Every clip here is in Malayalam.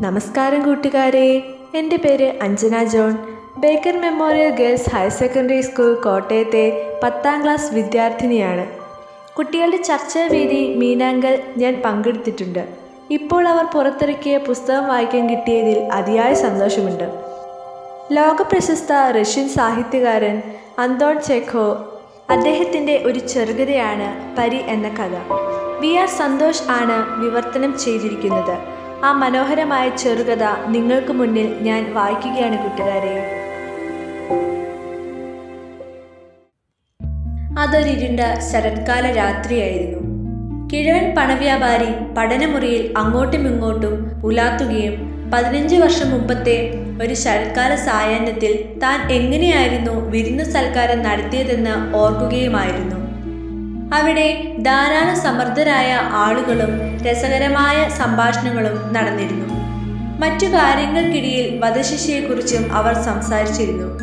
നമസ്കാരം കൂട്ടുകാരെ. എന്റെ പേര് Anjana John. Baker Memorial Girls Higher Secondary School കോട്ടയത്തെ പത്താം ക്ലാസ് വിദ്യാർത്ഥിനിയാണ്. കുട്ടികളുടെ ചർച്ചാവേദി മീനാങ്കൽ ഞാൻ പങ്കെടുത്തിട്ടുണ്ട്. ഇപ്പോൾ അവർ പുറത്തിറക്കിയ പുസ്തകം വായിക്കാൻ കിട്ടിയതിൽ അതിയായ സന്തോഷമുണ്ട്. ലോകപ്രശസ്ത റഷ്യൻ സാഹിത്യകാരൻ അന്തോൺ ചെഖോ അദ്ദേഹത്തിന്റെ ഒരു ചെറുകഥയാണ് പരി എന്ന കഥ. വി ആർ സന്തോഷ് ആണ് വിവർത്തനം ചെയ്തിരിക്കുന്നത്. ആ മനോഹരമായ ചെറുകഥ നിങ്ങൾക്ക് മുന്നിൽ ഞാൻ വായിക്കുകയാണ് കൂട്ടുകാരെ. അതൊരിരുണ്ട ശരത്കാല രാത്രിയായിരുന്നു. കിഴവൻ പണവ്യാപാരി പഠനമുറിയിൽ അങ്ങോട്ടും ഇങ്ങോട്ടും ഉലാത്തുകയും പതിനഞ്ച് വർഷം മുമ്പത്തെ ഒരു ശരത്കാല സായാഹ്നത്തിൽ താൻ എങ്ങനെയായിരുന്നു വിരുന്ന് സൽക്കാരം നടത്തിയതെന്ന് ഓർക്കുകയുമായിരുന്നു. അവിടെ ധാരാളം സമർത്ഥരായ ആളുകളും രസകരമായ സംഭാഷണങ്ങളും നടന്നിരുന്നു. മറ്റു കാര്യങ്ങൾക്കിടയിൽ വധശിഷ്യയെക്കുറിച്ചും അവർ സംസാരിച്ചിരുന്നു.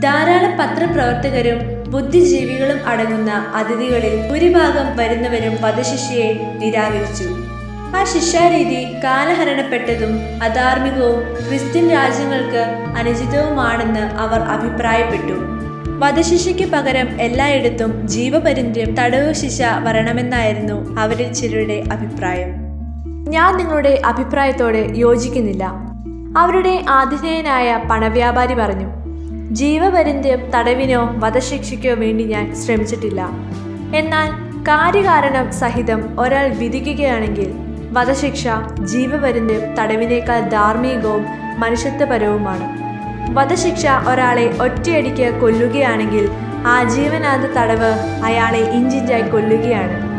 ധാരാളം പത്രപ്രവർത്തകരും ബുദ്ധിജീവികളും അടങ്ങുന്ന അതിഥികളിൽ ഭൂരിഭാഗം വരുന്നവരും വധശിഷ്യയെ നിരാകരിച്ചു. ആ ശിക്ഷാരീതി കാലഹരണപ്പെട്ടതും അധാർമികവും ക്രിസ്ത്യൻ രാജ്യങ്ങൾക്ക് അനുചിതവുമാണെന്ന് അവർ അഭിപ്രായപ്പെട്ടു. വധശിക്ഷയ്ക്ക് പകരം എല്ലായിടത്തും ജീവപര്യന്തം തടവ് ശിക്ഷ വരണമെന്നായിരുന്നു അവരിൽ ചിലരുടെ അഭിപ്രായം. ഞാൻ നിങ്ങളുടെ അഭിപ്രായത്തോട് യോജിക്കുന്നില്ല. അവരുടെ ആതിഥേയനായ പണവ്യാപാരി പറഞ്ഞു ജീവപര്യന്തം തടവിനോ വധശിക്ഷയ്ക്കോ വേണ്ടി ഞാൻ ശ്രമിച്ചിട്ടില്ല. എന്നാൽ കാര്യകാരണം സഹിതം ഒരാൾ വിധിക്കുകയാണെങ്കിൽ വധശിക്ഷ ജീവപര്യന്തം തടവിനേക്കാൾ ധാർമ്മികവും മനുഷ്യത്വപരവുമാണ്. വധശിക്ഷ ഒരാളെ ഒറ്റയടിക്ക് കൊല്ലുകയാണെങ്കിൽ ആജീവനാന്ത തടവ് അയാളെ ഇഞ്ചിഞ്ചായി കൊല്ലുകയാണ്.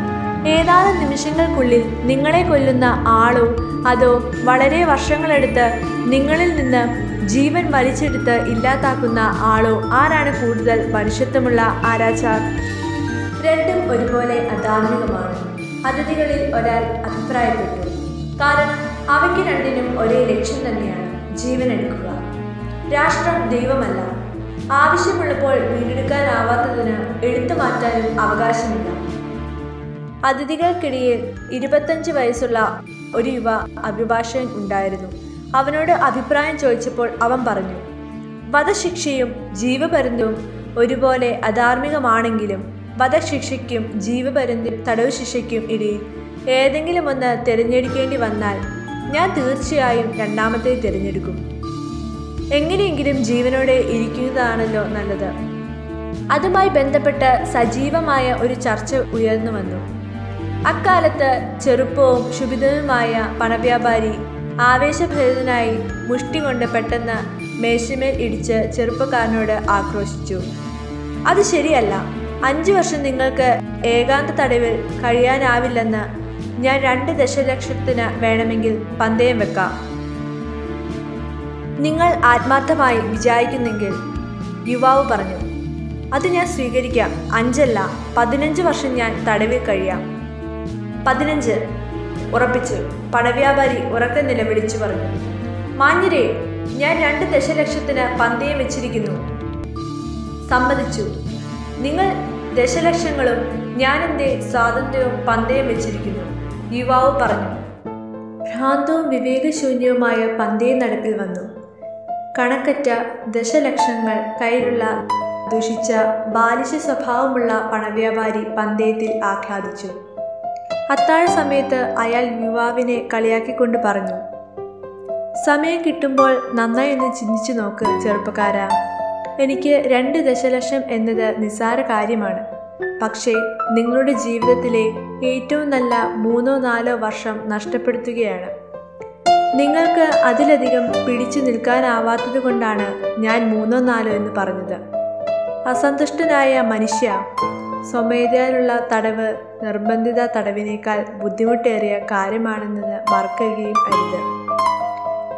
ഏതാനും നിമിഷങ്ങൾക്കുള്ളിൽ നിങ്ങളെ കൊല്ലുന്ന ആളോ അതോ വളരെ വർഷങ്ങളെടുത്ത് നിങ്ങളിൽ നിന്ന് ജീവൻ വലിച്ചെടുത്ത് ഇല്ലാതാക്കുന്ന ആളോ ആരാണ് കൂടുതൽ മനുഷ്യത്വമുള്ള ആരാച്ചാർ? രണ്ടും ഒരുപോലെ അധാർമികമാണ്. അതിഥികളിൽ ഒരാൾ അഭിപ്രായപ്പെട്ടു. കാരണം അവയ്ക്ക് രണ്ടിനും ഒരേ ലക്ഷ്യം തന്നെയാണ് ജീവൻ എടുക്കുക. രാഷ്ട്രം ദൈവമല്ല. ആവശ്യമുള്ളപ്പോൾ വീണ്ടെടുക്കാനാവാത്തതിന് എടുത്തു മാറ്റാനും അവകാശമില്ല. അതിഥികൾക്കിടയിൽ ഇരുപത്തഞ്ച് വയസ്സുള്ള ഒരു യുവ അഭിഭാഷകൻ ഉണ്ടായിരുന്നു. അവനോട് അഭിപ്രായം ചോദിച്ചപ്പോൾ അവൻ പറഞ്ഞു വധശിക്ഷയും ജീവപര്യന്തവും ഒരുപോലെ അധാർമികമാണെങ്കിലും വധശിക്ഷയ്ക്കും ജീവപര്യന്തം തടവ് ശിക്ഷയ്ക്കും ഇടയിൽ ഏതെങ്കിലും ഒന്ന് തിരഞ്ഞെടുക്കേണ്ടി വന്നാൽ ഞാൻ തീർച്ചയായും രണ്ടാമത്തെ തിരഞ്ഞെടുക്കും. എങ്ങനെയെങ്കിലും ജീവനോടെ ഇരിക്കുന്നതാണല്ലോ നല്ലത്. അതുമായി ബന്ധപ്പെട്ട് സജീവമായ ഒരു ചർച്ച ഉയർന്നു വന്നു. അക്കാലത്ത് ചെറുപ്പവും ക്ഷുഭിതവുമായ പണവ്യാപാരി ആവേശഭരിതനായി മുഷ്ടി കൊണ്ട് പെട്ടെന്ന് മേശമേൽ ഇടിച്ച് ചെറുപ്പക്കാരനോട് ആക്രോശിച്ചു. അത് ശരിയല്ല. അഞ്ചു വർഷം നിങ്ങൾക്ക് ഏകാന്ത തടവിൽ കഴിയാനാവില്ലെന്ന് ഞാൻ രണ്ട് ദശലക്ഷത്തിന് വേണമെങ്കിൽ പന്തയം വെക്കാം. നിങ്ങൾ ആത്മാർത്ഥമായി വിചാരിക്കുന്നെങ്കിൽ യുവാവ് പറഞ്ഞു അത് ഞാൻ സ്വീകരിക്കാം. അഞ്ചല്ല പതിനഞ്ച് വർഷം ഞാൻ തടവിൽ കഴിയാം. പതിനഞ്ച് ഉറപ്പിച്ചു. പണവ്യാപാരി ഉറക്ക നിലവിളിച്ചു പറഞ്ഞു മാന്യരെ ഞാൻ രണ്ട് ദശലക്ഷത്തിന് പന്തയം വെച്ചിരിക്കുന്നു. സമ്മതിച്ചു. നിങ്ങൾ ദശലക്ഷങ്ങളും ഞാൻ എന്റെ സ്വാതന്ത്ര്യവും പന്തയം വെച്ചിരിക്കുന്നു യുവാവ് പറഞ്ഞു. ഭ്രാന്തവും വിവേകശൂന്യവുമായ പന്തയം നടപ്പിൽ വന്നു. കണക്കറ്റ ദശലക്ഷങ്ങൾ കയ്യിലുള്ള ദുഷിച്ച ബാലിശ സ്വഭാവമുള്ള പണവ്യാപാരി പന്തയത്തിൽ ആഖ്യാതിച്ചു അത്താഴ സമയത്ത് അയാൾ യുവാവിനെ കളിയാക്കിക്കൊണ്ട് പറഞ്ഞു സമയം കിട്ടുമ്പോൾ നന്നായി ഒന്ന് ചിന്തിച്ചു നോക്ക് ചെറുപ്പക്കാരാ. എനിക്ക് രണ്ട് ദശലക്ഷം എന്നത് നിസ്സാര കാര്യമാണ്. പക്ഷേ നിങ്ങളുടെ ജീവിതത്തിലെ ഏറ്റവും നല്ല മൂന്നോ നാലോ വർഷം നഷ്ടപ്പെടുത്തുകയാണ്. നിങ്ങൾക്ക് അതിലധികം പിടിച്ചു നിൽക്കാനാവാത്തത് കൊണ്ടാണ് ഞാൻ മൂന്നോ നാലോ എന്ന് പറഞ്ഞത്. അസന്തുഷ്ടനായ മനുഷ്യ സ്വമേധയാലുള്ള തടവ് നിർബന്ധിത തടവിനേക്കാൾ ബുദ്ധിമുട്ടേറിയ കാര്യമാണെന്നത് മറക്കുകയും അരുത്.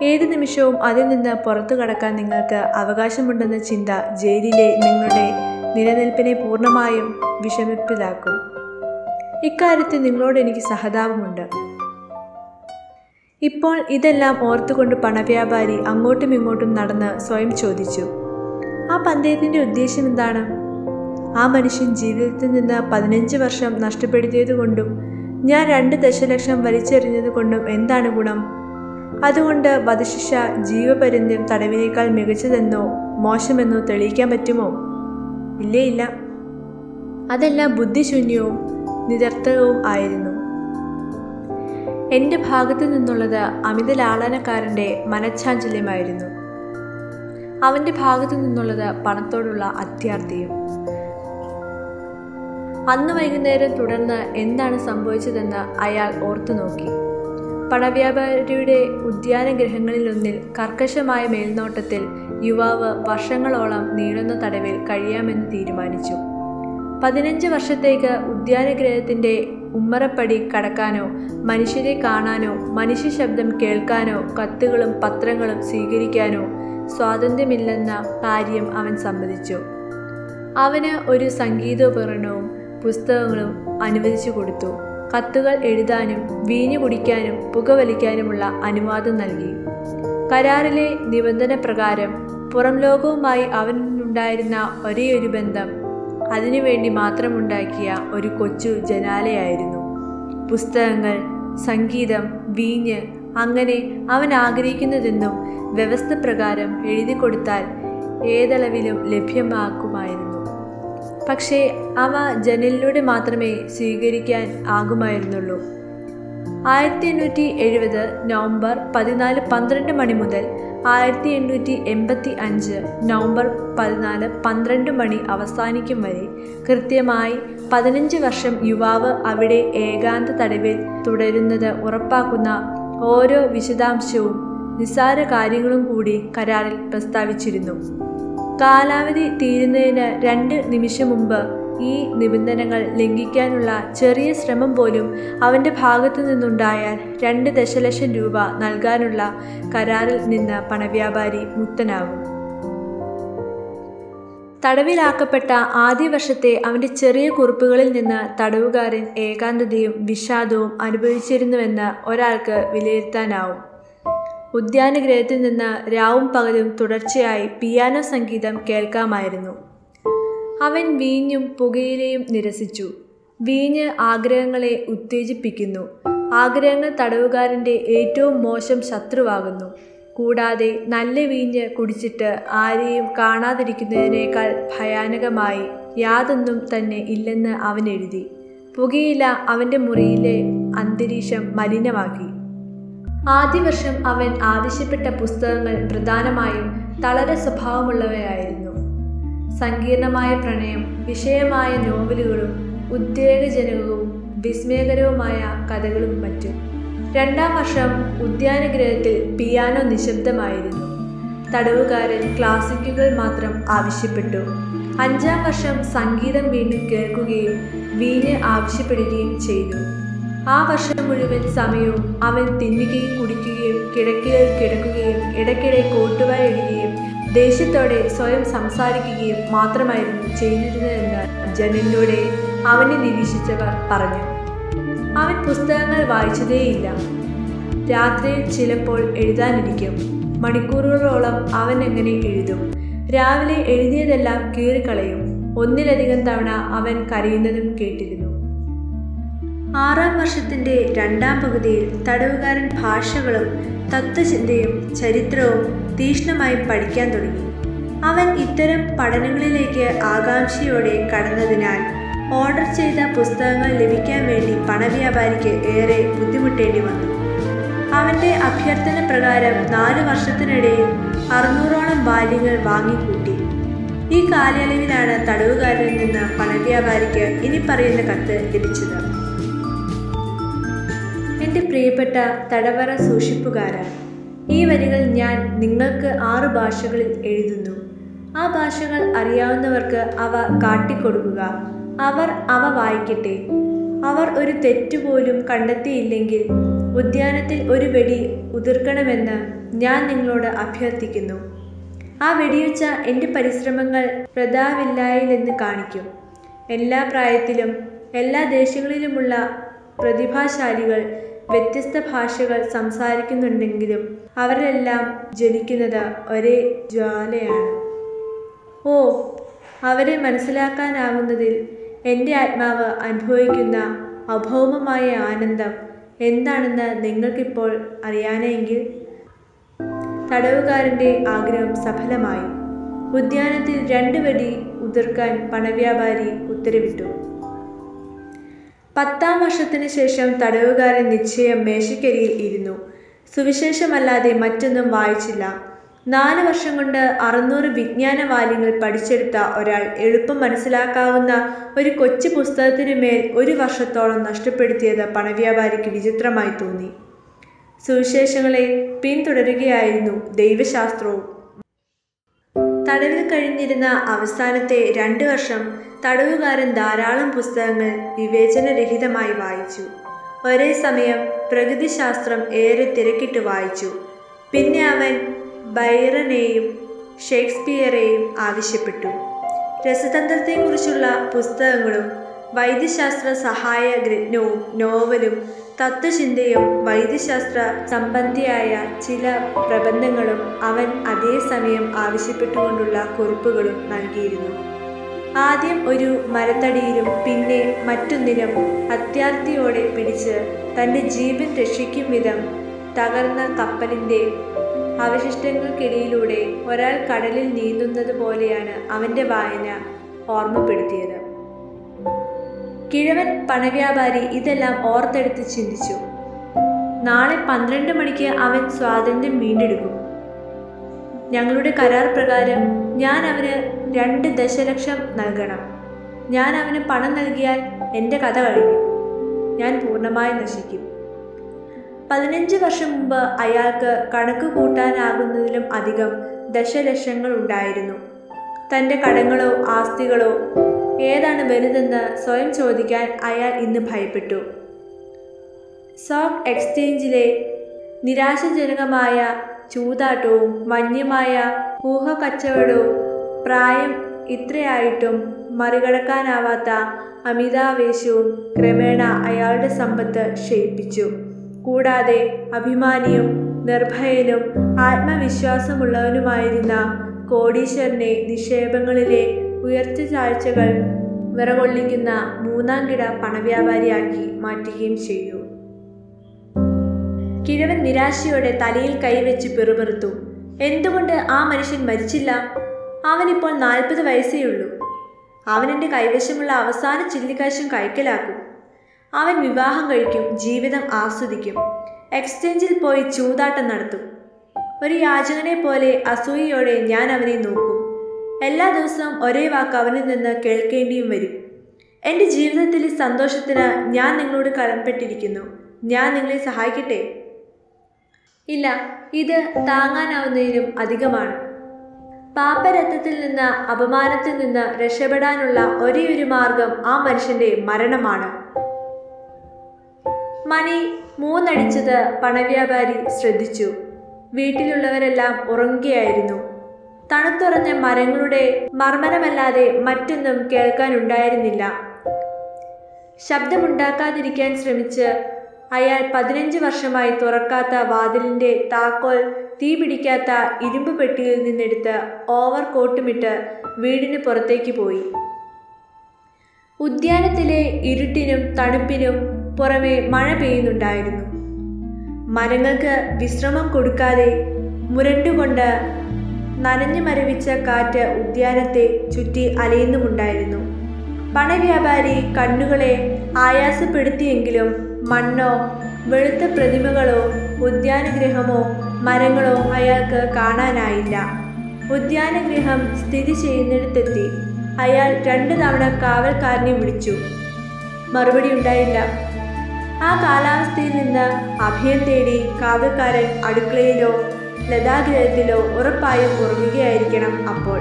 ഏത് നിമിഷവും അതിൽ നിന്ന് പുറത്തു കടക്കാൻ നിങ്ങൾക്ക് അവകാശമുണ്ടെന്ന ചിന്ത ജയിലിലെ നിങ്ങളുടെ നിലനിൽപ്പിനെ പൂർണമായും വിഷമിപ്പിലാക്കും. ഇക്കാര്യത്തിൽ നിങ്ങളോട് എനിക്ക് സഹതാപമുണ്ട്. ഇപ്പോൾ ഇതെല്ലാം ഓർത്തുകൊണ്ട് പണവ്യാപാരി അങ്ങോട്ടും ഇങ്ങോട്ടും നടന്ന് സ്വയം ചോദിച്ചു ആ പന്തയത്തിന്റെ ഉദ്ദേശം എന്താണ്? ആ മനുഷ്യൻ ജീവിതത്തിൽ നിന്ന് പതിനഞ്ച് വർഷം നഷ്ടപ്പെടുത്തിയത് കൊണ്ടും ഞാൻ രണ്ട് ദശലക്ഷം വലിച്ചെറിഞ്ഞത് കൊണ്ടും എന്താണ് ഗുണം? അതുകൊണ്ട് വധശിക്ഷ ജീവപര്യന്തം തടവിനേക്കാൾ മികച്ചതെന്നോ മോശമെന്നോ തെളിയിക്കാൻ പറ്റുമോ? ഇല്ലേ ഇല്ല. അതെല്ലാം ബുദ്ധിശൂന്യവും നിരർത്ഥകവും ആയിരുന്നു. എന്റെ ഭാഗത്തു നിന്നുള്ളത് അമിത ലാളനക്കാരന്റെ മനഃച്ചാഞ്ചല്യമായിരുന്നു അവന്റെ ഭാഗത്തു നിന്നുള്ളത് പണത്തോടുള്ള അത്യാർത്ഥിയും. അന്ന് വൈകുന്നേരം തുടർന്ന് എന്താണ് സംഭവിച്ചതെന്ന് അയാൾ ഓർത്തു നോക്കി. പണവ്യാപാരിയുടെ ഉദ്യാനഗ്രഹങ്ങളിലൊന്നിൽ കർക്കശമായ മേൽനോട്ടത്തിൽ യുവാവ് വർഷങ്ങളോളം നീളുന്ന തടവിൽ കഴിയാമെന്ന് തീരുമാനിച്ചു. പതിനഞ്ച് വർഷത്തേക്ക് ഉദ്യാനഗ്രഹത്തിന്റെ ഉമ്മറപ്പടി കടക്കാനോ മനുഷ്യരെ കാണാനോ മനുഷ്യ ശബ്ദം കേൾക്കാനോ കത്തുകളും പത്രങ്ങളും സ്വീകരിക്കാനോ സ്വാതന്ത്ര്യമില്ലെന്ന കാര്യം അവൻ സമ്മതിച്ചു. അവന് ഒരു സംഗീതോപകരണവും പുസ്തകങ്ങളും അനുവദിച്ചു കൊടുത്തു. കത്തുകൾ എഴുതാനും വീഞ്ഞു കുടിക്കാനും പുകവലിക്കാനുമുള്ള അനുവാദം നൽകി. കരാറിലെ നിബന്ധന പ്രകാരം പുറം ലോകവുമായി അവനുണ്ടായിരുന്ന ഒരേയൊരു ബന്ധം അതിനുവേണ്ടി മാത്രമുണ്ടാക്കിയ ഒരു കൊച്ചു ജനാലയായിരുന്നു. പുസ്തകങ്ങൾ സംഗീതം വീഞ്ഞ് അങ്ങനെ അവൻ ആഗ്രഹിക്കുന്നതെന്നും വ്യവസ്ഥ പ്രകാരം എഴുതി കൊടുത്താൽ ഏതളവിലും ലഭ്യമാക്കുമായിരുന്നു. പക്ഷേ അവ ജനലിലൂടെ മാത്രമേ സ്വീകരിക്കാൻ ആകുമായിരുന്നുള്ളൂ. ആയിരത്തി എണ്ണൂറ്റി എഴുപത് നവംബർ പതിനാല് പന്ത്രണ്ട് മണി മുതൽ ആയിരത്തി എണ്ണൂറ്റി എൺപത്തി അഞ്ച് നവംബർ പതിനാല് പന്ത്രണ്ട് മണി അവസാനിക്കും വരെ കൃത്യമായി പതിനഞ്ച് വർഷം യുവാവ് അവിടെ ഏകാന്ത തടവിൽ തുടരുന്നത് ഉറപ്പാക്കുന്ന ഓരോ വിശദാംശവും നിസ്സാര കാര്യങ്ങളും കൂടി കരാറിൽ പ്രസ്താവിച്ചിരുന്നു. കാലാവധി തീരുന്നതിന് രണ്ട് നിമിഷം മുമ്പ് ഈ നിബന്ധനകൾ ലംഘിക്കാനുള്ള ചെറിയ ശ്രമം പോലും അവന്റെ ഭാഗത്തു നിന്നുണ്ടായാൽ രണ്ട് ദശലക്ഷം രൂപ നൽകാനുള്ള കരാറിൽ നിന്ന് പണവ്യാപാരി മുക്തനാകും തടവിലാക്കപ്പെട്ട ആദ്യ വർഷത്തെ അവന്റെ ചെറിയ കുറിപ്പുകളിൽ നിന്ന് തടവുകാരൻ ഏകാന്തതയും വിഷാദവും അനുഭവിച്ചിരുന്നുവെന്ന് ഒരാൾക്ക് വിലയിരുത്താനാവും. ഉദ്യാനഗ്രഹത്തിൽ നിന്ന് രാവും പകലും തുടർച്ചയായി പിയാനോ സംഗീതം കേൾക്കാമായിരുന്നു. അവൻ വീഞ്ഞും പുകയിലയും നിരസിച്ചു. വീഞ്ഞ് ആഗ്രഹങ്ങളെ ഉത്തേജിപ്പിക്കുന്നു. ആഗ്രഹങ്ങൾ തടവുകാരന്റെ ഏറ്റവും മോശം ശത്രുവാകുന്നു. കൂടാതെ നല്ല വീഞ്ഞ് കുടിച്ചിട്ട് ആരെയും കാണാതിരിക്കുന്നതിനേക്കാൾ ഭയാനകമായി യാതൊന്നും തന്നെ ഇല്ലെന്ന് അവൻ എഴുതി. പുകയില അവന്റെ മുറിയിലെ അന്തരീക്ഷം മലിനമാക്കി. ആദ്യ വർഷം അവൻ ആവശ്യപ്പെട്ട പുസ്തകങ്ങൾ പ്രധാനമായും തളര സ്വഭാവമുള്ളവയായിരുന്നു. സങ്കീർണമായ പ്രണയം വിഷയമായ നോവലുകളും ഉദ്വേഗജനകവും വിസ്മയകരവുമായ കഥകളും മറ്റും. രണ്ടാം വർഷം ഉദ്യാനഗ്രഹത്തിൽ പിയാനോ നിശബ്ദമായിരുന്നു. തടവുകാരൻ ക്ലാസിക്കുകൾ മാത്രം ആവശ്യപ്പെട്ടു. അഞ്ചാം വർഷം സംഗീതം വീണ്ടും കേൾക്കുകയും വീഞ്ഞ് ആവശ്യപ്പെടുകയും ചെയ്തു. ആ വർഷം മുഴുവൻ സമയവും അവൻ തിന്നുകയും കുടിക്കുകയും കിടക്കയിൽ കിടക്കുകയും ഇടയ്ക്കിടെ കോട്ടുവായിടുകയും ദേഷ്യത്തോടെ സ്വയം സംസാരിക്കുകയും മാത്രമായിരുന്നു ചെയ്തിരുന്നതെന്ന് ജനലിലൂടെ അവനെ നിരീക്ഷിച്ചവർ പറഞ്ഞു. അവൻ പുസ്തകങ്ങൾ വായിച്ചതേയില്ല. രാത്രിയിൽ ചിലപ്പോൾ എഴുതാനിരിക്കും. മണിക്കൂറുകളോളം അവൻ എങ്ങനെ എഴുതും? രാവിലെ എഴുതിയതെല്ലാം കീറിക്കളയും. ഒന്നിലധികം തവണ അവൻ കരയുന്നതും കേട്ടിരുന്നു. ആറാം വർഷത്തിന്റെ രണ്ടാം പകുതിയിൽ തടവുകാരൻ ഭാഷകളും തത്വചിന്തയും ചരിത്രവും തീക്ഷ്ണമായി പഠിക്കാൻ തുടങ്ങി. അവൻ ഇത്തരം പഠനങ്ങളിലേക്ക് ആകാംക്ഷയോടെ കടന്നതിനാൽ ഓർഡർ ചെയ്ത പുസ്തകങ്ങൾ ലഭിക്കാൻ വേണ്ടി പണവ്യാപാരിക്ക് ഏറെ ബുദ്ധിമുട്ടേണ്ടി വന്നു. അവന്റെ അഭ്യർത്ഥന പ്രകാരം നാല് വർഷത്തിനിടയിൽ അറുന്നൂറോളം ബാല്യങ്ങൾ വാങ്ങിക്കൂട്ടി. ഈ കാലയളവിലാണ് തടവുകാരിൽ നിന്ന് പണവ്യാപാരിക്ക് ഇനി പറയുന്ന കത്ത് ലഭിച്ചത്. പ്രിയപ്പെട്ട തടവറ സൂക്ഷിപ്പുകാരാ ഈ വരികൾ ഞാൻ നിങ്ങൾക്ക് ആറ് ഭാഷകളിൽ എഴുതുന്നു. ആ ഭാഷകൾ അറിയാവുന്നവർക്ക് അവ കാട്ടിക്കൊടുക്കുക. അവർ അവ വായിക്കട്ടെ. അവർ ഒരു തെറ്റുപോലും കണ്ടെത്തിയില്ലെങ്കിൽ ഉദ്യാനത്തിൽ ഒരു വെടി ഉതിർക്കണമെന്ന് ഞാൻ നിങ്ങളോട് അഭ്യർത്ഥിക്കുന്നു. ആ വെടിയുച്ച എന്റെ പരിശ്രമങ്ങൾ പ്രതാവില്ലായില്ലെന്ന് കാണിക്കും. എല്ലാ പ്രായത്തിലും എല്ലാ ദേശങ്ങളിലുമുള്ള പ്രതിഭാശാലികൾ വ്യത്യസ്ത ഭാഷകൾ സംസാരിക്കുന്നുണ്ടെങ്കിലും അവരെല്ലാം ജ്വലിക്കുന്നത് ഒരേ ജ്വാലയാണ്. ഓ അവരെ മനസ്സിലാക്കാനാകുന്നതിൽ എന്റെ ആത്മാവ് അനുഭവിക്കുന്ന അഭൗമമായ ആനന്ദം എന്താണെന്ന് നിങ്ങൾക്കിപ്പോൾ അറിയാനെങ്കിൽ തടവുകാരന്റെ ആഗ്രഹം സഫലമായി. ഉദ്യാനത്തിൽ രണ്ട് വെടി ഉതിർക്കാൻ പണവ്യാപാരി ഉത്തരവിട്ടു. പത്താം വർഷത്തിന് ശേഷം തടവുകാരൻ നിശ്ചയം മേശക്കരിയിൽ ഇരുന്നു. സുവിശേഷമല്ലാതെ മറ്റൊന്നും വായിച്ചില്ല. നാല് വർഷം കൊണ്ട് അറുന്നൂറ് വിജ്ഞാന വാല്യങ്ങൾ പഠിച്ചെടുത്ത ഒരാൾ എളുപ്പം മനസ്സിലാക്കാവുന്ന ഒരു കൊച്ചു പുസ്തകത്തിനു മേൽ ഒരു വർഷത്തോളം നഷ്ടപ്പെടുത്തിയത് പണവ്യാപാരിക്ക് വിചിത്രമായി തോന്നി. സുവിശേഷങ്ങളെ പിന്തുടരുകയായിരുന്നു ദൈവശാസ്ത്രവും. തടവിൽ കഴിഞ്ഞിരുന്ന അവസാനത്തെ രണ്ട് വർഷം തടവുകാരൻ ധാരാളം പുസ്തകങ്ങൾ വിവേചനരഹിതമായി വായിച്ചു. ഒരേ സമയം പ്രകൃതിശാസ്ത്രം ഏറെ തിരക്കിട്ട് വായിച്ചു. പിന്നെ അവൻ ബൈറനെയും ഷേക്സ്പിയറെയും ആവശ്യപ്പെട്ടു. രസതന്ത്രത്തെക്കുറിച്ചുള്ള പുസ്തകങ്ങളും വൈദ്യശാസ്ത്ര സഹായ ഗ്രന്ഥവും നോവലും തത്വചിന്തയും വൈദ്യശാസ്ത്ര സംബന്ധിയായ ചില പ്രബന്ധങ്ങളും അവൻ അതേസമയം ആവശ്യപ്പെട്ടുകൊണ്ടുള്ള കുറിപ്പുകളും നൽകിയിരുന്നു. ആദ്യം ഒരു മരത്തടിയിലും പിന്നെ മറ്റൊന്നിലും അത്യാർത്തിയോടെ പിടിച്ച് തന്റെ ജീവൻ രക്ഷിക്കും വിധം തകർന്ന കപ്പലിന്റെ അവശിഷ്ടങ്ങൾക്കിടയിലൂടെ ഒരാൾ കടലിൽ നീന്തുന്നത് പോലെയാണ് അവന്റെ വായന ഓർമ്മപ്പെടുത്തിയത്. കിഴവൻ പണവ്യാപാരി ഇതെല്ലാം ഓർത്തെടുത്ത് ചിന്തിച്ചു. നാളെ പന്ത്രണ്ട് മണിക്ക് അവൻ സ്വാതന്ത്ര്യം വീണ്ടെടുക്കും. ഞങ്ങളുടെ കരാർ പ്രകാരം ഞാൻ അവന് രണ്ട് ദശലക്ഷം നൽകണം. ഞാൻ അവന് പണം നൽകിയാൽ എന്റെ കഥ കഴിഞ്ഞു. ഞാൻ പൂർണമായി നശിക്കും. പതിനഞ്ച് വർഷം മുമ്പ് അയാൾക്ക് കണക്ക് കൂട്ടാനാകുന്നതിലും അധികം ദശലക്ഷങ്ങൾ ഉണ്ടായിരുന്നു. തന്റെ കടങ്ങളോ ആസ്തികളോ ഏതാണ് വലുതെന്ന് സ്വയം ചോദിക്കാൻ അയാൾ ഇന്ന് ഭയപ്പെട്ടു. സ്റ്റോക്ക് എക്സ്ചേഞ്ചിലെ നിരാശാജനകമായ ചൂതാട്ടവും വന്യമായ ഊഹക്കച്ചവടവും പ്രായം ഇത്രയായിട്ടും മറികടക്കാനാവാത്ത അമിതാവേശവും ക്രമേണ അയാളുടെ സമ്പത്ത് ക്ഷയിപ്പിച്ചു. കൂടാതെ അഭിമാനിയും നിർഭയനും ആത്മവിശ്വാസമുള്ളവനുമായിരുന്ന കോടീശ്വരനെ നിക്ഷേപങ്ങളിലെ ഉയർച്ച ചാഴ്ചകൾ വിറകൊള്ളിക്കുന്ന മൂന്നാം കിട പണവ്യാപാരിയാക്കി മാറ്റുകയും ചെയ്തു. കിഴവൻ നിരാശയോടെ തലയിൽ കൈവച്ച് പിറുപിറുത്തു. എന്തുകൊണ്ട് ആ മനുഷ്യൻ മരിച്ചില്ല? അവനിപ്പോൾ നാൽപ്പത് വയസ്സേയുള്ളൂ അവൻ എന്റെ കൈവശമുള്ള അവസാന ചില്ലിക്കാശും കൈക്കലാക്കും. അവൻ വിവാഹം കഴിക്കും ജീവിതം ആസ്വദിക്കും. എക്സ്ചേഞ്ചിൽ പോയി ചൂതാട്ടം നടത്തും. ഒരു യാചകനെ പോലെ അസൂയയോടെ ഞാൻ അവനെ നോക്കും. എല്ലാ ദിവസവും ഒരേ വാക്ക് അവനിൽ നിന്ന് കേൾക്കേണ്ടിയും വരും. എന്റെ ജീവിതത്തിലെ സന്തോഷത്തിന് ഞാൻ നിങ്ങളോട് കടംപെട്ടിരിക്കുന്നു. ഞാൻ നിങ്ങളെ സഹായിക്കട്ടെ? ഇല്ല ഇത് താങ്ങാനാവുന്നതിനും അധികമാണ്. പാപ്പരത്വത്തിൽ നിന്ന് അപമാനത്തിൽ നിന്ന് രക്ഷപ്പെടാനുള്ള ഒരേയൊരു മാർഗം ആ മനുഷ്യന്റെ മരണമാണ്. മണി മൂന്നടിച്ചത് പണവ്യാപാരി ശ്രദ്ധിച്ചു. വീട്ടിലുള്ളവരെല്ലാം ഉറങ്ങുകയായിരുന്നു. തണുത്തുറഞ്ഞ മരങ്ങളുടെ മർമ്മരമല്ലാതെ മറ്റൊന്നും കേൾക്കാനുണ്ടായിരുന്നില്ല. ശബ്ദമുണ്ടാക്കാതിരിക്കാൻ ശ്രമിച്ച് അയാൾ പതിനഞ്ച് വർഷമായി തുറക്കാത്ത വാതിലിന്റെ താക്കോൽ തീ പിടിക്കാത്ത ഇരുമ്പ് പെട്ടിയിൽ നിന്നെടുത്ത് ഓവർ കോട്ടുമിട്ട് വീടിന് പുറത്തേക്ക് പോയി. ഉദ്യാനത്തിലെ ഇരുട്ടിനും തണുപ്പിനും പുറമെ മഴ പെയ്യുന്നുണ്ടായിരുന്നു. മരങ്ങൾക്ക് വിശ്രമം കൊടുക്കാതെ മുരണ്ടുകൊണ്ട് നനഞ്ഞു മരവിച്ച കാറ്റ് ഉദ്യാനത്തെ ചുറ്റി അലയുന്നുമുണ്ടായിരുന്നു. പണവ്യാപാരി കണ്ണുകളെ ആയാസപ്പെടുത്തിയെങ്കിലും മണ്ണോ വെളുത്ത പ്രതിമകളോ ഉദ്യാനഗൃഹമോ മരങ്ങളോ അയാൾക്ക് കാണാനായില്ല. ഉദ്യാനഗൃഹം സ്ഥിതി ചെയ്യുന്നിടത്തെത്തി. അയാൾ രണ്ടു തവണ കാവൽക്കാരനെ വിളിച്ചു. മറുപടി ഉണ്ടായില്ല. ആ കാലാവസ്ഥയിൽ നിന്ന് അഭയം തേടി കാവൽക്കാരൻ അടുക്കളയിലോ ലതാഗ്രഹത്തിലോ ഉറപ്പായും ഉറങ്ങുകയായിരിക്കണം അപ്പോൾ.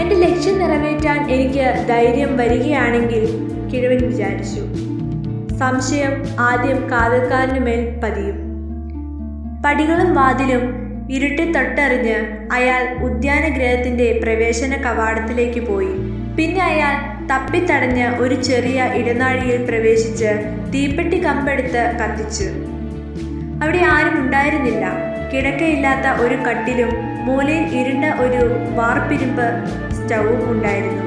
എന്റെ ലക്ഷ്യം നിറവേറ്റാൻ എനിക്ക് ധൈര്യം വരികയാണെങ്കിൽ കിഴവൻ വിചാരിച്ചു. സംശയം ആദ്യം കാതൽക്കാരനു മേൽ പതിയും. പടികളും വാതിലും ഇരുട്ടി തൊട്ടറിഞ്ഞ് അയാൾ ഉദ്യാനഗ്രഹത്തിന്റെ പ്രവേശന കവാടത്തിലേക്ക് പോയി. പിന്നെ അയാൾ തപ്പിത്തടഞ്ഞ് ഒരു ചെറിയ ഇടനാഴിയിൽ പ്രവേശിച്ച് തീപ്പെട്ടി കമ്പെടുത്ത് കത്തിച്ചു. അവിടെ ആരും ഉണ്ടായിരുന്നില്ല. കിടക്കയില്ലാത്ത ഒരു കട്ടിലും മൂലയിൽ ഇരുണ്ട ഒരു വാർപ്പിരുമ്പ് സ്റ്റൗവും ഉണ്ടായിരുന്നു.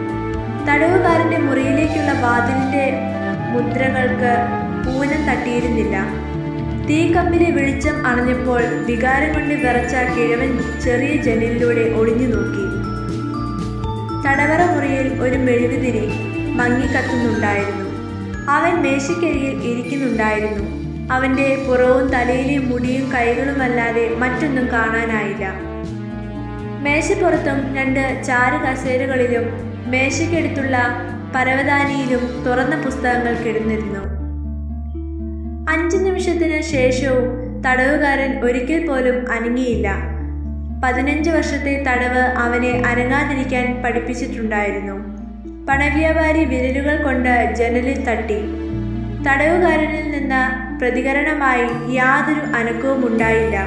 തടവുകാരന്റെ മുറിയിലേക്കുള്ള വാതിലിന്റെ മുദ്രകൾക്ക് പൂനം തട്ടിയിരുന്നില്ല. തീക്കമ്പിലെ വെളിച്ചം അണഞ്ഞപ്പോൾ വികാരം കൊണ്ട് വിറച്ച കിഴവൻ ചെറിയ ജനലിലൂടെ ഒളിഞ്ഞു നോക്കി. തടവറ മുറിയിൽ ഒരു മെഴുകുതിരി മങ്ങിക്കത്തുന്നുണ്ടായിരുന്നു. അവൻ മേശയ്ക്കരികിൽ ഇരിക്കുന്നുണ്ടായിരുന്നു. അവന്റെ പുറവും തലയിലെയും മുടിയും കൈകളുമല്ലാതെ മറ്റൊന്നും കാണാനായില്ല. മേശപ്പുറത്തും രണ്ട് ചാരു കസേരകളിലും മേശയ്ക്കടുത്തുള്ള പരവതാനിയിലും തുറന്ന പുസ്തകങ്ങൾ കിടന്നിരുന്നു. അഞ്ചു നിമിഷത്തിന് ശേഷവും തടവുകാരൻ ഒരിക്കൽ പോലും അനങ്ങിയില്ല. പതിനഞ്ച് വർഷത്തെ തടവ് അവനെ അനങ്ങാതിരിക്കാൻ പഠിപ്പിച്ചിട്ടുണ്ടായിരുന്നു. പണവ്യാപാരി വിരലുകൾ കൊണ്ട് ജനലിൽ തട്ടി. തടവുകാരനിൽ നിന്ന് പ്രതികരണമായി യാതൊരു അനക്കവും ഉണ്ടായില്ല.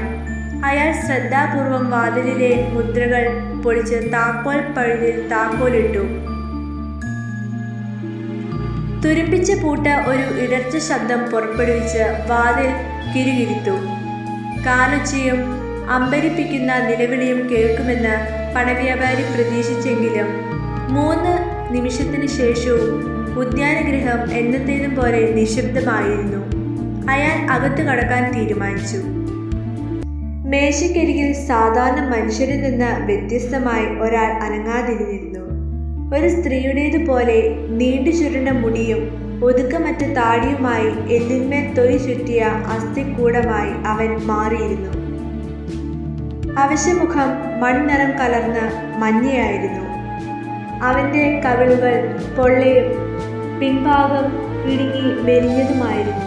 അയാൾ ശ്രദ്ധാപൂർവം വാതിലിലെ മുദ്രകൾ പൊളിച്ച് താക്കോൽ പഴുതിൽ താക്കോലിട്ടു. തുരുമ്പിച്ച പൂട്ട ഒരു ഇടർച്ച ശബ്ദം പുറപ്പെടുവിച്ച് വാതിൽ കിരുകിരുത്തു. കാലൊച്ചയും അമ്പരിപ്പിക്കുന്ന നിലവിളിയും കേൾക്കുമെന്ന് പണവ്യാപാരി പ്രതീക്ഷിച്ചെങ്കിലും മൂന്ന് നിമിഷത്തിന് ശേഷവും ഉദ്യാനഗൃഹം എന്നത്തേതും പോലെ നിശബ്ദമായിരുന്നു. അയാൾ അകത്തു കടക്കാൻ തീരുമാനിച്ചു. മേശയ്ക്കരികിൽ സാധാരണ മനുഷ്യരിൽ നിന്ന് വ്യത്യസ്തമായി ഒരാൾ അനങ്ങാതിരുന്നിരുന്നു. ഒരു സ്ത്രീയുടേതുപോലെ നീണ്ടു ചുരുണ്ട മുടിയും ഒതുക്കമറ്റ താടിയുമായി എല്ലിന്മേൽ തൊലി ചുറ്റിയ അസ്ഥിക്കൂടമായി അവൻ മാറിയിരുന്നു. അവശമുഖം മൺനിറം കലർന്ന് മഞ്ഞയായിരുന്നു. അവന്റെ കവിളുകൾ പൊള്ളയും പിൻഭാഗം ഇടുങ്ങി മെലിഞ്ഞതുമായിരുന്നു.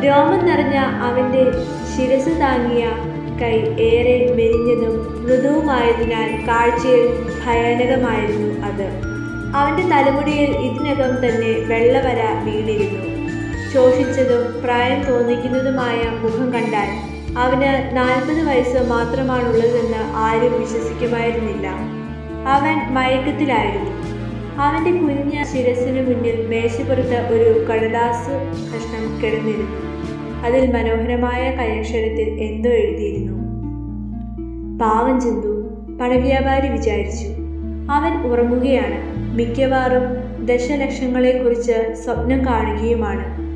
രോമം നിറഞ്ഞ അവന്റെ ശിരസ് താങ്ങിയ കൈ ഏറെ മെലിഞ്ഞതും മൃദുവുമായതിനാൽ കാഴ്ചയിൽ ഭയാനകമായിരുന്നു അത്. അവന്റെ തലമുടിയിൽ ഇതിനകം തന്നെ വെള്ളവര വീണിരുന്നു. ശോഷിച്ചതും പ്രായം തോന്നിക്കുന്നതുമായ മുഖം കണ്ടാൽ അവന് നാൽപ്പത് വയസ്സ് മാത്രമാണുള്ളതെന്ന് ആരും വിശ്വസിക്കുമായിരുന്നില്ല. അവൻ മയക്കത്തിലായിരുന്നു. അവന്റെ കുഞ്ഞ ശിരസിനു മുന്നിൽ മേശപ്പുറത്ത് ഒരു കടലാസ് കഷ്ണം കിടന്നിരുന്നു. അതിൽ മനോഹരമായ കൈയക്ഷരത്തിൽ എന്തോ എഴുതിയിരുന്നു. പാവം ചെന്തു പണവ്യാപാരി വിചാരിച്ചു. അവൻ ഉറങ്ങുകയാണ്. മിക്കവാറും ദശലക്ഷങ്ങളെക്കുറിച്ച് സ്വപ്നം കാണുകയുമാണ്.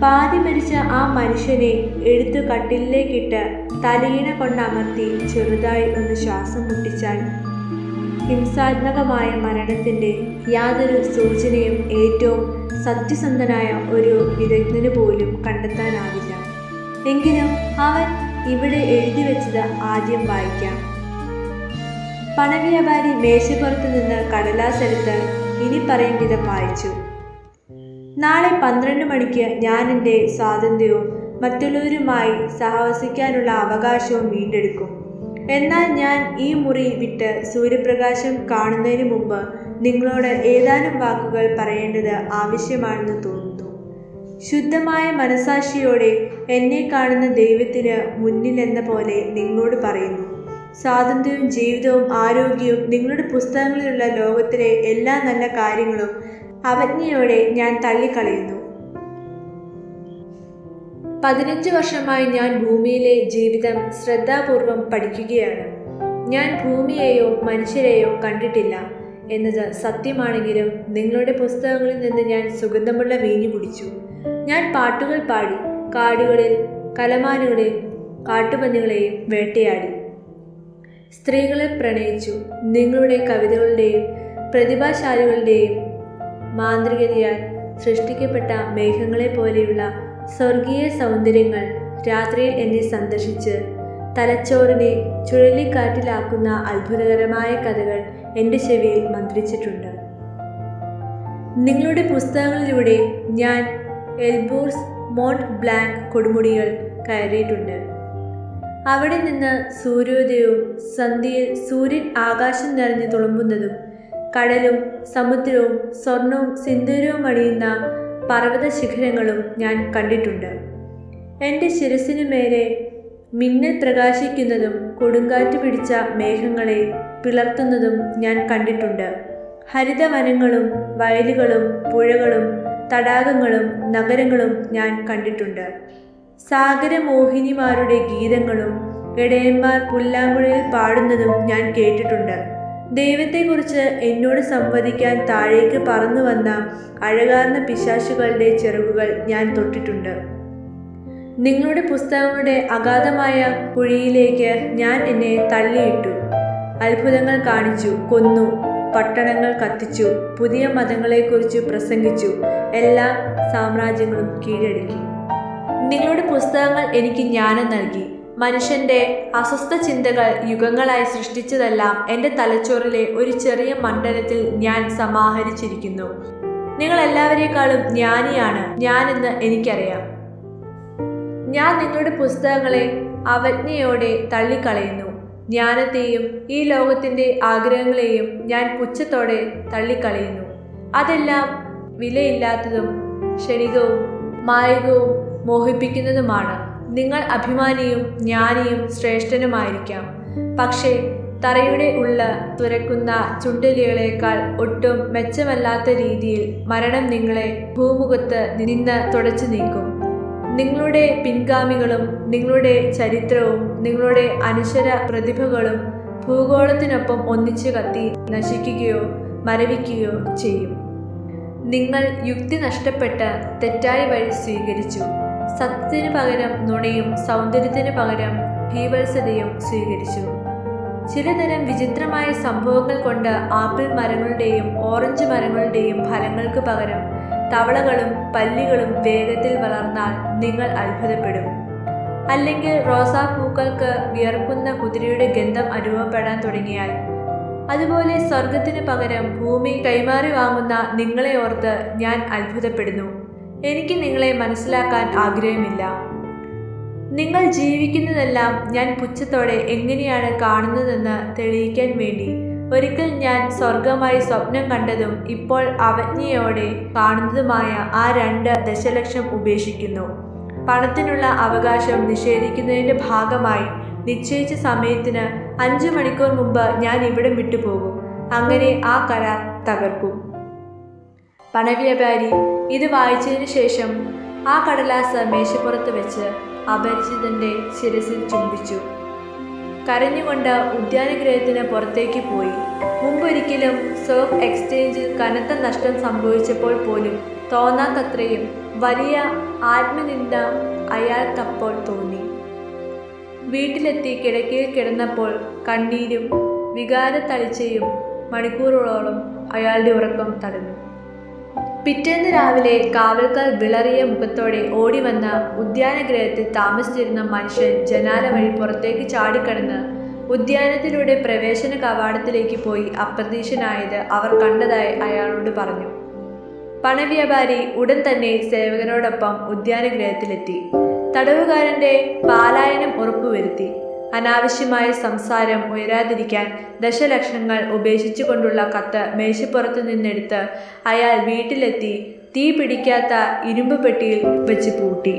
പാതി മരിച്ച ആ മനുഷ്യനെ എടുത്തു കട്ടിലേക്കിട്ട് തലയിണ കൊണ്ടമർത്തി ചെറുതായി ഒന്ന് ശ്വാസം മുട്ടിച്ചാൽ ഹിംസാത്മകമായ മരണത്തിന്റെ യാതൊരു സൂചനയും ഏറ്റവും സത്യസന്ധനായ ഒരു വിദഗ്ധന് പോലും കണ്ടെത്താനാവില്ല. എങ്കിലും അവൻ ഇവിടെ എഴുതി വെച്ചത് ആദ്യം വായിക്കാം. പണവ്യാപാരി മേശപ്പുറത്ത് നിന്ന് കടലാസെടുത്ത് ഇനി പറയും വിധം വായിച്ചു. നാളെ പന്ത്രണ്ട് മണിക്ക് ഞാൻ എന്റെ സ്വാതന്ത്ര്യവും മറ്റുള്ളവരുമായി സഹവസിക്കാനുള്ള അവകാശവും വീണ്ടെടുക്കും. എന്നാൽ ഞാൻ ഈ മുറി വിട്ട് സൂര്യപ്രകാശം കാണുന്നതിന് മുമ്പ് നിങ്ങളോട് ഏതാനും വാക്കുകൾ പറയേണ്ടത് ആവശ്യമാണെന്ന് തോന്നുന്നു. ശുദ്ധമായ മനസാക്ഷിയോടെ എന്നെ കാണുന്ന ദൈവത്തിന് മുന്നിലെന്ന പോലെ നിങ്ങളോട് പറയുന്നു. സ്വാതന്ത്ര്യവും ജീവിതവും ആരോഗ്യവും നിങ്ങളുടെ പുസ്തകങ്ങളിലുള്ള ലോകത്തിലെ എല്ലാ നല്ല കാര്യങ്ങളും അവജ്ഞയോടെ ഞാൻ തള്ളിക്കളയുന്നു. പതിനഞ്ച് വർഷമായി ഞാൻ ഭൂമിയിലെ ജീവിതം ശ്രദ്ധാപൂർവം പഠിക്കുകയാണ്. ഞാൻ ഭൂമിയെയോ മനുഷ്യരെയോ കണ്ടിട്ടില്ല എന്നത് സത്യമാണെങ്കിലും നിങ്ങളുടെ പുസ്തകങ്ങളിൽ നിന്ന് ഞാൻ സുഗന്ധമുള്ള വീഞ്ഞു കുടിച്ചു. ഞാൻ പാട്ടുകൾ പാടി കാടുകളിൽ കലമാനുകളെയും കാട്ടുപന്നികളെയും വേട്ടയാടി. സ്ത്രീകളെ പ്രണയിച്ചു. നിങ്ങളുടെ കവിതകളുടെയും പ്രതിഭാശാലികളുടെയും മാന്ത്രികതയാൽ സൃഷ്ടിക്കപ്പെട്ട മേഘങ്ങളെ പോലെയുള്ള സ്വർഗീയ സൗന്ദര്യങ്ങൾ രാത്രിയിൽ എന്നെ സന്ദർശിച്ച് തലച്ചോറിനെ ചുഴലിക്കാറ്റിലാക്കുന്ന അത്ഭുതകരമായ കഥകൾ എന്റെ ചെവിയിൽ മന്ത്രിച്ചിട്ടുണ്ട്. നിങ്ങളുടെ പുസ്തകങ്ങളിലൂടെ ഞാൻ എൽബോർസ് മോണ്ട് ബ്ലാങ്ക് കൊടുമുടികൾ കയറിയിട്ടുണ്ട്. അവിടെ നിന്ന് സൂര്യോദയവും സന്ധ്യയിൽ സൂര്യൻ ആകാശം നിറഞ്ഞു തുളുമ്പുന്നതും കടലും സമുദ്രവും സ്വർണവും സിന്ദൂരവും അണിയുന്ന പർവത ശിഖരങ്ങളും ഞാൻ കണ്ടിട്ടുണ്ട്. എന്റെ ശിരസിനു മേലെ മിന്നൽ പ്രകാശിക്കുന്നതും കൊടുങ്കാറ്റ് പിടിച്ച മേഘങ്ങളെ പിളർത്തുന്നതും ഞാൻ കണ്ടിട്ടുണ്ട്. ഹരിതവനങ്ങളും വയലുകളും പുഴകളും തടാകങ്ങളും നഗരങ്ങളും ഞാൻ കണ്ടിട്ടുണ്ട്. സാഗരമോഹിനിമാരുടെ ഗീതങ്ങളും ഇടയന്മാർ പുല്ലാങ്കുഴയിൽ പാടുന്നതും ഞാൻ കേട്ടിട്ടുണ്ട്. ദൈവത്തെക്കുറിച്ച് എന്നോട് സംവദിക്കാൻ താഴേക്ക് പറന്നു വന്ന അഴകാർന്ന പിശാശുകളുടെ ചിറകുകൾ ഞാൻ തൊട്ടിട്ടുണ്ട്. നിങ്ങളുടെ പുസ്തകങ്ങളുടെ അഗാധമായ കുഴിയിലേക്ക് ഞാൻ എന്നെ തള്ളിയിട്ടു. അത്ഭുതങ്ങൾ കാണിച്ചു കൊന്നു പട്ടണങ്ങൾ കത്തിച്ചു പുതിയ മതങ്ങളെക്കുറിച്ച് പ്രസംഗിച്ചു എല്ലാ സാമ്രാജ്യങ്ങളും കീഴടക്കി. നിങ്ങളുടെ പുസ്തകങ്ങൾ എനിക്ക് ജ്ഞാനം നൽകി. മനുഷ്യന്റെ അസ്വസ്ഥ ചിന്തകൾ യുഗങ്ങളായി സൃഷ്ടിച്ചതെല്ലാം എന്റെ തലച്ചോറിലെ ഒരു ചെറിയ മണ്ഡലത്തിൽ ഞാൻ സമാഹരിച്ചിരിക്കുന്നു. നിങ്ങൾ എല്ലാവരേക്കാളും ജ്ഞാനിയാണ് ഞാനെന്ന് എനിക്കറിയാം. ഞാൻ നിങ്ങളുടെ പുസ്തകങ്ങളെ അവജ്ഞയോടെ തള്ളിക്കളയുന്നു. ജ്ഞാനത്തെയും ഈ ലോകത്തിന്റെ ആഗ്രഹങ്ങളെയും ഞാൻ പുച്ഛത്തോടെ തള്ളിക്കളയുന്നു. അതെല്ലാം വിലയില്ലാത്തതും ക്ഷണികവും മായികവും മോഹിപ്പിക്കുന്നതുമാണ്. നിങ്ങൾ അഭിമാനിയും ജ്ഞാനിയും ശ്രേഷ്ഠനുമായിരിക്കാം. പക്ഷേ തറയുടെ ഉള്ള തുരക്കുന്ന ചുണ്ടലികളേക്കാൾ ഒട്ടും മെച്ചമല്ലാത്ത രീതിയിൽ മരണം നിങ്ങളെ ഭൂമുഖത്ത് നിന്ന് തുടച്ചു നീക്കും. നിങ്ങളുടെ പിൻഗാമികളും നിങ്ങളുടെ ചരിത്രവും നിങ്ങളുടെ അനശ്വര പ്രതിഭകളും ഭൂഗോളത്തിനൊപ്പം ഒന്നിച്ചു കത്തി നശിക്കുകയോ മരവിക്കുകയോ ചെയ്യും. നിങ്ങൾ യുക്തി നഷ്ടപ്പെട്ട് തെറ്റായ വഴി സ്വീകരിച്ചു. സത്യത്തിന് പകരം നുണയും സൗന്ദര്യത്തിന് പകരം ഭീവത്സതയും സ്വീകരിച്ചു. ചിലതരം വിചിത്രമായ സംഭവങ്ങൾ കൊണ്ട് ആപ്പിൾ മരങ്ങളുടെയും ഓറഞ്ച് മരങ്ങളുടെയും ഫലങ്ങൾക്ക് പകരം തവളകളും പല്ലികളും വേഗത്തിൽ വളർന്നാൽ നിങ്ങൾ അത്ഭുതപ്പെടും. അല്ലെങ്കിൽ റോസാപ്പൂക്കൾക്ക് വിയർക്കുന്ന കുതിരയുടെ ഗന്ധം അനുഭവപ്പെടാൻ തുടങ്ങിയാൽ. അതുപോലെ സ്വർഗത്തിന് പകരം ഭൂമി കൈമാറി വാങ്ങുന്ന നിങ്ങളെ ഓർത്ത് ഞാൻ അത്ഭുതപ്പെടുന്നു. എനിക്ക് നിങ്ങളെ മനസ്സിലാക്കാൻ ആഗ്രഹമില്ല. നിങ്ങൾ ജീവിക്കുന്നതെല്ലാം ഞാൻ പുച്ഛത്തോടെ എങ്ങനെയാണ് കാണുന്നതെന്ന് തെളിയിക്കാൻ വേണ്ടി ഒരിക്കൽ ഞാൻ സ്വർഗമായി സ്വപ്നം കണ്ടതും ഇപ്പോൾ അവജ്ഞയോടെ കാണുന്നതുമായ ആ രണ്ട് ദശലക്ഷം ഉപേക്ഷിക്കുന്നു. പണത്തിനുള്ള അവകാശം നിഷേധിക്കുന്നതിന്റെ ഭാഗമായി നിശ്ചയിച്ച സമയത്തിന് അഞ്ചു മണിക്കൂർ മുമ്പ് ഞാൻ ഇവിടെ വിട്ടുപോകും. അങ്ങനെ ആ കരാർ തകർക്കും. പണവ്യാപാരി ഇത് വായിച്ചതിനു ശേഷം ആ കടലാസ് മേശപ്പുറത്ത് വെച്ച് അപരിചിതന്റെ ശിരസിൽ ചുംബിച്ചു. കരഞ്ഞുകൊണ്ട് ഉദ്യാനഗ്രഹത്തിന് പുറത്തേക്ക് പോയി. മുമ്പൊരിക്കലും സോഫ് എക്സ്ചേഞ്ചിൽ കനത്ത നഷ്ടം സംഭവിച്ചപ്പോൾ പോലും തോന്നാത്തത്രയും വലിയ ആത്മനിന്ദ അയാൾക്കപ്പോൾ തോന്നി. വീട്ടിലെത്തി കിടക്കയിൽ കിടന്നപ്പോൾ കണ്ണീരും വികാരത്തളിച്ചയും മണിക്കൂറുകളോളം അയാളുടെ ഉറക്കം തടഞ്ഞു. പിറ്റേന്ന് രാവിലെ കാവൽക്കാർ വിളറിയ മുഖത്തോടെ ഓടി വന്ന ഉദ്യാനഗ്രഹത്തിൽ താമസിച്ചിരുന്ന മനുഷ്യൻ ജനാല വഴി പുറത്തേക്ക് ചാടിക്കടന്ന് ഉദ്യാനത്തിലൂടെ പ്രവേശന കവാടത്തിലേക്ക് പോയി അപ്രതീക്ഷനായത് അവർ കണ്ടതായി അയാളോട് പറഞ്ഞു. പണവ്യാപാരി ഉടൻ തന്നെ സേവകരോടൊപ്പം ഉദ്യാനഗ്രഹത്തിലെത്തി. തടവുകാരന്റെ പാലായനം ഉറപ്പുവരുത്തി. അനാവശ്യമായ സംസാരം ഉയരാതിരിക്കാൻ ദശലക്ഷങ്ങൾ ഉപേക്ഷിച്ചുകൊണ്ടുള്ള കത്ത് മേശപ്പുറത്ത് നിന്നെടുത്ത് അയാൾ വീട്ടിലെത്തി തീ പിടിക്കാത്ത ഇരുമ്പ് പെട്ടിയിൽ വെച്ച് പൂട്ടി.